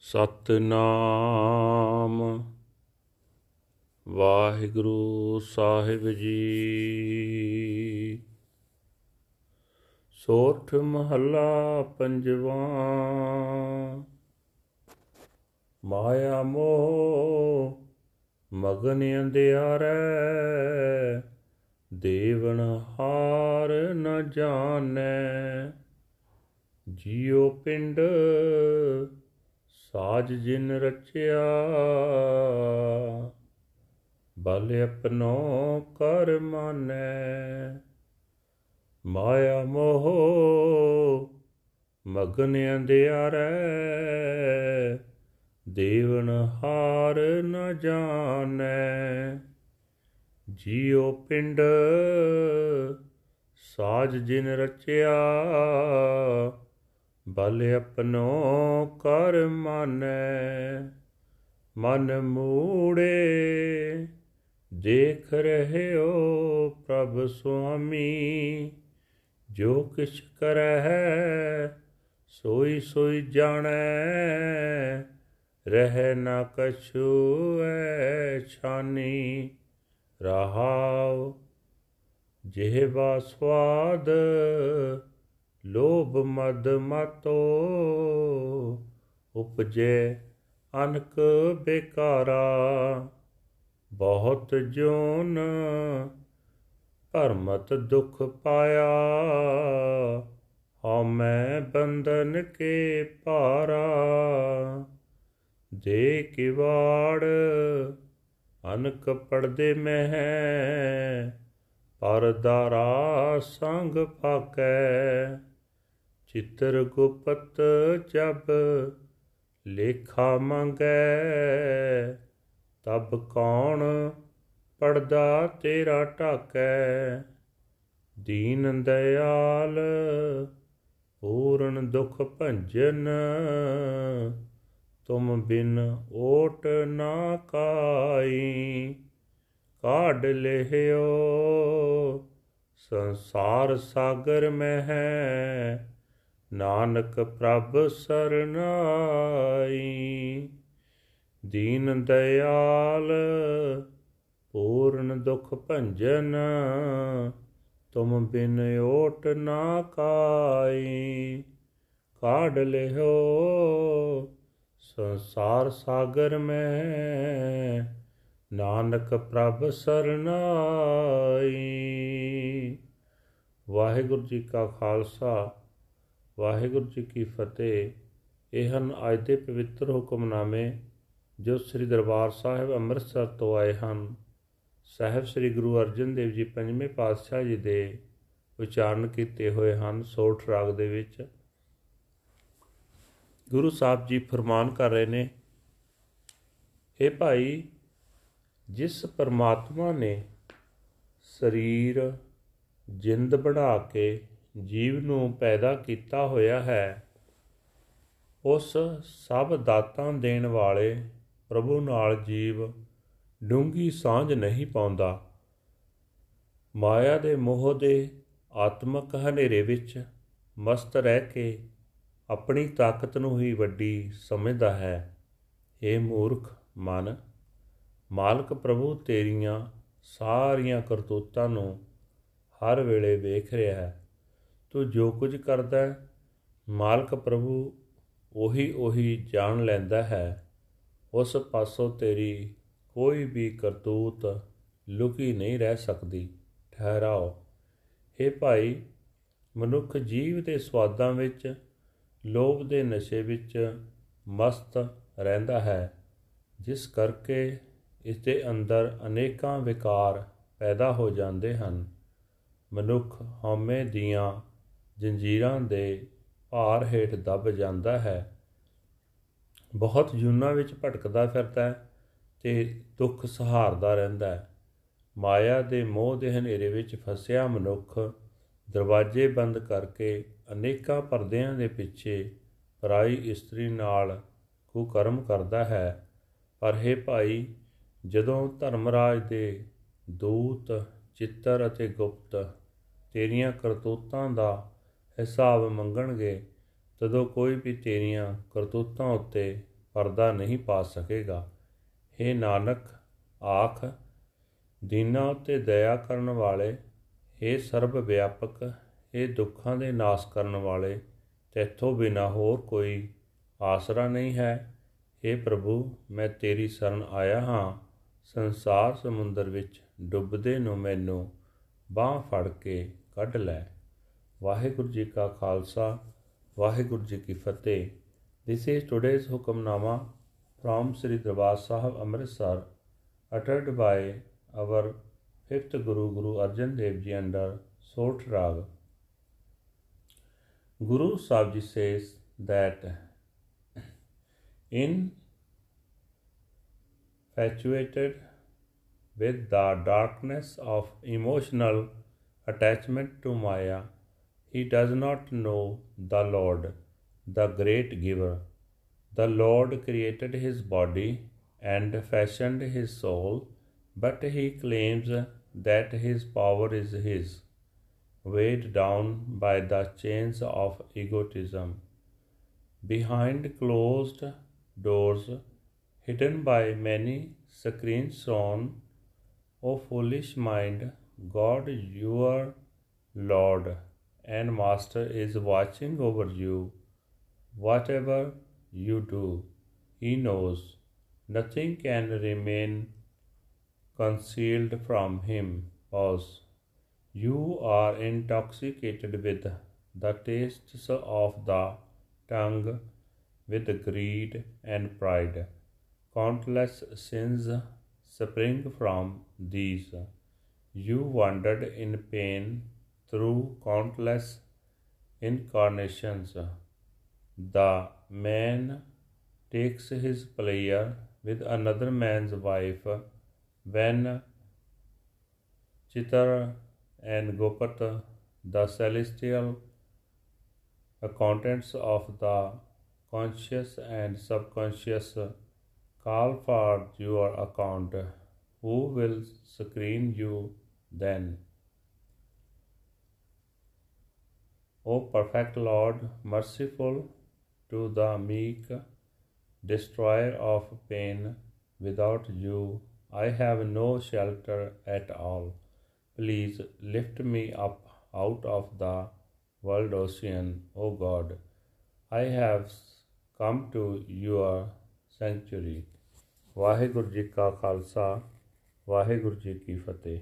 ਸਤਨਾਮ। ਵਾਹਿਗੁਰੂ ਸਾਹਿਬ ਜੀ। ਸੋਠ ਮਹੱਲਾ ਪੰਜਵਾਂ। ਮਾਇਆ ਮੋਹ ਮਗਨ ਅੰਧਿਆਰੈ। ਦੇਵਨ ਹਾਰ ਨ ਜਾਣੈ। ਜੀਉ ਪਿੰਡ ਸਾਜ ਜਿਨ ਰਚਿਆ, ਬਲ ਆਪਣੋ ਕਰ ਮਾਨੈ। ਮਾਇਆ ਮੋਹ ਮਗਨ ਅੰਧਿਆਰੈ, ਦੇਵਨ ਹਾਰ ਨ ਜਾਣੈ। ਜੀਉ ਪਿੰਡ ਸਾਜ ਜਿਨ ਰਚਿਆ ਬਲ ਆਪਣੋ ਕਰ ਮਾਨੈ, ਮਨ ਮੂੜੇ, ਦੇਖ ਰਹਿਓ ਪ੍ਰਭ ਸੁਆਮੀ, ਜੋ ਕਿਛ ਕਰਹਿ ਸੋਈ ਸੋਈ ਜਾਣੈ, ਰਹਿ ਨਾ ਕਛੂ ਐ ਛਾਨੀ, ਰਹਾਉ ਜਿਹਵਾ ਸਵਾਦ ਲੋਭ ਮਦ ਮਤੋ, ਉਪਜੇ ਅਨਕ ਬੇਕਾਰਾ। ਬਹੁਤ ਜੋਨ ਭਰਮਤ ਦੁਖ ਪਾਇਆ ਹਉਮੈ ਬੰਧਨ ਕੇ ਭਾਰਾ। ਦੇ ਕਿਵਾੜ ਅਨਕ ਪੜਦੇ ਮਹਿ ਪਰਦਾਰਾ ਸੰਗ ਫਾਕੈ ਚਿੱਤਰ ਗੁਪਤ ਜਬ ਲੇਖਾ ਮੰਗੈ, ਤਬ ਕੌਣ ਪੜਦਾ ਤੇਰਾ ਢਾਕੈ? ਦੀਨ ਦਇਆਲ, ਪੂਰਨ ਦੁਖ ਭੰਜਨ, ਤੁਮ ਬਿਨ ਓਟ ਨਾ ਕਾਈ। ਕਾਢ ਲਿਓ ਸੰਸਾਰ ਸਾਗਰ ਮਹਿ ਨਾਨਕ ਪ੍ਰਭ ਸਰਨਾਈ, ਦੀਨ ਦਇਆਲ ਪੂਰਨ ਦੁਖ ਭੰਜਨ, ਤੁਮ ਬਿਨ ਓਟ ਨਾ ਕਾਈ। ਕਾਢ ਲਿਓ ਸੰਸਾਰ ਸਾਗਰ ਮੈਂ, ਨਾਨਕ ਪ੍ਰਭ ਸਰਨਾਈ। ਵਾਹਿਗੁਰੂ ਜੀ ਕਾ ਖਾਲਸਾ। ਵਾਹਿਗੁਰੂ ਜੀ ਕੀ ਫਤਿਹ। ਇਹ ਹਨ ਅੱਜ ਦੇ ਪਵਿੱਤਰ ਹੁਕਮਨਾਮੇ ਜੋ ਸ੍ਰੀ ਦਰਬਾਰ ਸਾਹਿਬ ਅੰਮ੍ਰਿਤਸਰ ਤੋਂ ਆਏ ਹਨ। ਸਾਹਿਬ ਸ੍ਰੀ ਗੁਰੂ ਅਰਜਨ ਦੇਵ ਜੀ ਪੰਜਵੇਂ ਪਾਤਸ਼ਾਹ ਜੀ ਦੇ ਉਚਾਰਨ ਕੀਤੇ ਹੋਏ ਹਨ ਸੋਠ ਰਾਗ ਦੇ ਵਿੱਚ। ਗੁਰੂ ਸਾਹਿਬ ਜੀ ਫਰਮਾਨ ਕਰ ਰਹੇ ਨੇ हे ਭਾਈ, ਜਿਸ ਪਰਮਾਤਮਾ ਨੇ ਸਰੀਰ ਜਿੰਦ ਬਣਾ ਕੇ ਜੀਵ ਨੂੰ ਪੈਦਾ ਕੀਤਾ ਹੋਇਆ ਹੈ, ਉਸ ਸਭ ਦਾਤਾਂ ਦੇਣ ਵਾਲੇ ਪ੍ਰਭੂ ਨਾਲ ਜੀਵ ਡੂੰਗੀ ਸਾਂਝ ਨਹੀਂ ਪਾਉਂਦਾ। ਮਾਇਆ ਦੇ ਮੋਹ ਦੇ ਆਤਮਕ ਹਨੇਰੇ ਵਿੱਚ ਮਸਤ ਰਹਿ ਕੇ ਆਪਣੀ ਤਾਕਤ ਨੂੰ ਹੀ ਵੱਡੀ ਸਮਝਦਾ ਹੈ। ਏ ਮੂਰਖ ਮਨ, ਮਾਲਕ ਪ੍ਰਭੂ ਤੇਰੀਆਂ ਸਾਰੀਆਂ ਕਰਤੂਤਾਂ ਨੂੰ ਹਰ ਵੇਲੇ ਵੇਖ ਰਿਹਾ ਹੈ। ਤੂੰ ਜੋ ਕੁਝ ਕਰਦਾ ਹੈ, ਮਾਲਕ ਪ੍ਰਭੂ ਉਹੀ ਉਹੀ ਜਾਣ ਲੈਂਦਾ ਹੈ। ਉਸ ਪਾਸੋਂ ਤੇਰੀ ਕੋਈ ਵੀ ਕਰਤੂਤ ਲੁਕੀ ਨਹੀਂ ਰਹਿ ਸਕਦੀ। ਠਹਿਰਾਓ। हे ਭਾਈ, ਮਨੁੱਖ ਜੀਵ ਦੇ ਸਵਾਦਾਂ ਵਿੱਚ, ਲੋਭ ਦੇ ਨਸ਼ੇ ਵਿੱਚ ਮਸਤ ਰਹਿੰਦਾ ਹੈ। ਜਿਸ ਕਰਕੇ ਇਸ ਦੇ ਅੰਦਰ ਅਨੇਕਾਂ ਵਿਕਾਰ ਪੈਦਾ ਹੋ ਜਾਂਦੇ ਹਨ। ਮਨੁੱਖ ਹਉਮੈ ਦੀਆਂ ਜੰਜੀਰਾਂ ਦੇ ਭਾਰ ਹੇਠ ਦਬ ਜਾਂਦਾ ਹੈ। ਬਹੁਤ ਜੁਨਾ ਵਿੱਚ ਭਟਕਦਾ ਫਿਰਦਾ ਹੈ ਤੇ ਦੁੱਖ ਸਹਾਰਦਾ ਰਹਿੰਦਾ ਹੈ। ਮਾਇਆ ਦੇ ਮੋਹ ਦੇ ਹਨੇਰੇ ਵਿੱਚ ਫਸਿਆ ਮਨੁੱਖ ਦਰਵਾਜ਼ੇ ਬੰਦ ਕਰਕੇ ਅਨੇਕਾਂ ਪਰਦਿਆਂ ਦੇ ਪਿੱਛੇ ਪਰਾਈ ਇਸਤਰੀ ਨਾਲ ਕੁਕਰਮ ਕਰਦਾ ਹੈ। ਪਰ ਹੈ ਭਾਈ, ਜਦੋਂ ਧਰਮਰਾਜ ਦੇ ਦੂਤ, ਚਿੱਤਰ ਅਤੇ ਗੁਪਤ ਤੇਰੀਆਂ ਕਰਤੂਤਾਂ ਦਾ ਹਿਸਾਬ ਮੰਗਣਗੇ ਤਦੋਂ ਕੋਈ ਵੀ ਤੇਰੀਆਂ ਕਰਤੂਤਾਂ ਉੱਤੇ ਪਰਦਾ ਨਹੀਂ ਪਾ ਸਕੇਗਾ हे ਨਾਨਕ ਆਖ ਦੀਨਾ ਉਤੇ ਦਇਆ ਕਰਨ ਵਾਲੇ हे ਸਰਬ ਵਿਆਪਕ ਇਹ ਦੁੱਖਾਂ ਦੇ ਨਾਸ ਕਰਨ ਵਾਲੇ ਤੇਥੋਂ ਬਿਨਾ ਹੋਰ ਕੋਈ ਆਸਰਾ ਨਹੀਂ ਹੈ हे ਪ੍ਰਭੂ ਮੈਂ ਤੇਰੀ ਸ਼ਰਨ ਆਇਆ ਹਾਂ ਸੰਸਾਰ ਸਮੁੰਦਰ ਵਿੱਚ ਡੁੱਬਦੇ ਨੂੰ ਮੈਨੂੰ ਬਾਹ ਫੜ ਕੇ ਕੱਢ ਲੈ ਵਾਹਿਗੁਰੂ ਜੀ ਕਾ ਖਾਲਸਾ ਵਾਹਿਗੁਰੂ ਜੀ ਕੀ ਫਤਿਹ this is today's Hukamnama from Sri Darbar Sahib Amritsar ਅਟਟਡ by our 5th Guru Guru Arjan Dev ji under Sorath ਰਾਗ Guru Savji says that infatuated with the darkness of emotional attachment to Maya, he does not know the Lord, the great giver. The Lord created his body and fashioned his soul, but he claims that his power is his, weighed down by the chains of egotism. Behind closed doors, hidden by many screens shown, O foolish mind, God, your Lord and Master, is watching over you. Whatever you do, He knows. Nothing can remain concealed from Him. Pause. You are intoxicated with the tastes of the tongue, with greed and pride. Countless sins spring from these. You wandered in pain through countless incarnations. The man takes his pleasure with another man's wife when Chitar and Gopat, the celestial accountants of the conscious and subconscious, call for your account. Who will screen you then? O perfect Lord, merciful to the meek, destroyer of pain, without you I have no shelter at all. Please lift me up out of the world ocean, O God. I have come to your sanctuary. Waheguru ji ਕਾ ਖਾਲਸਾ ਵਾਹਿਗੁਰੂ ਜੀ ਕੀ ਫਤਿਹ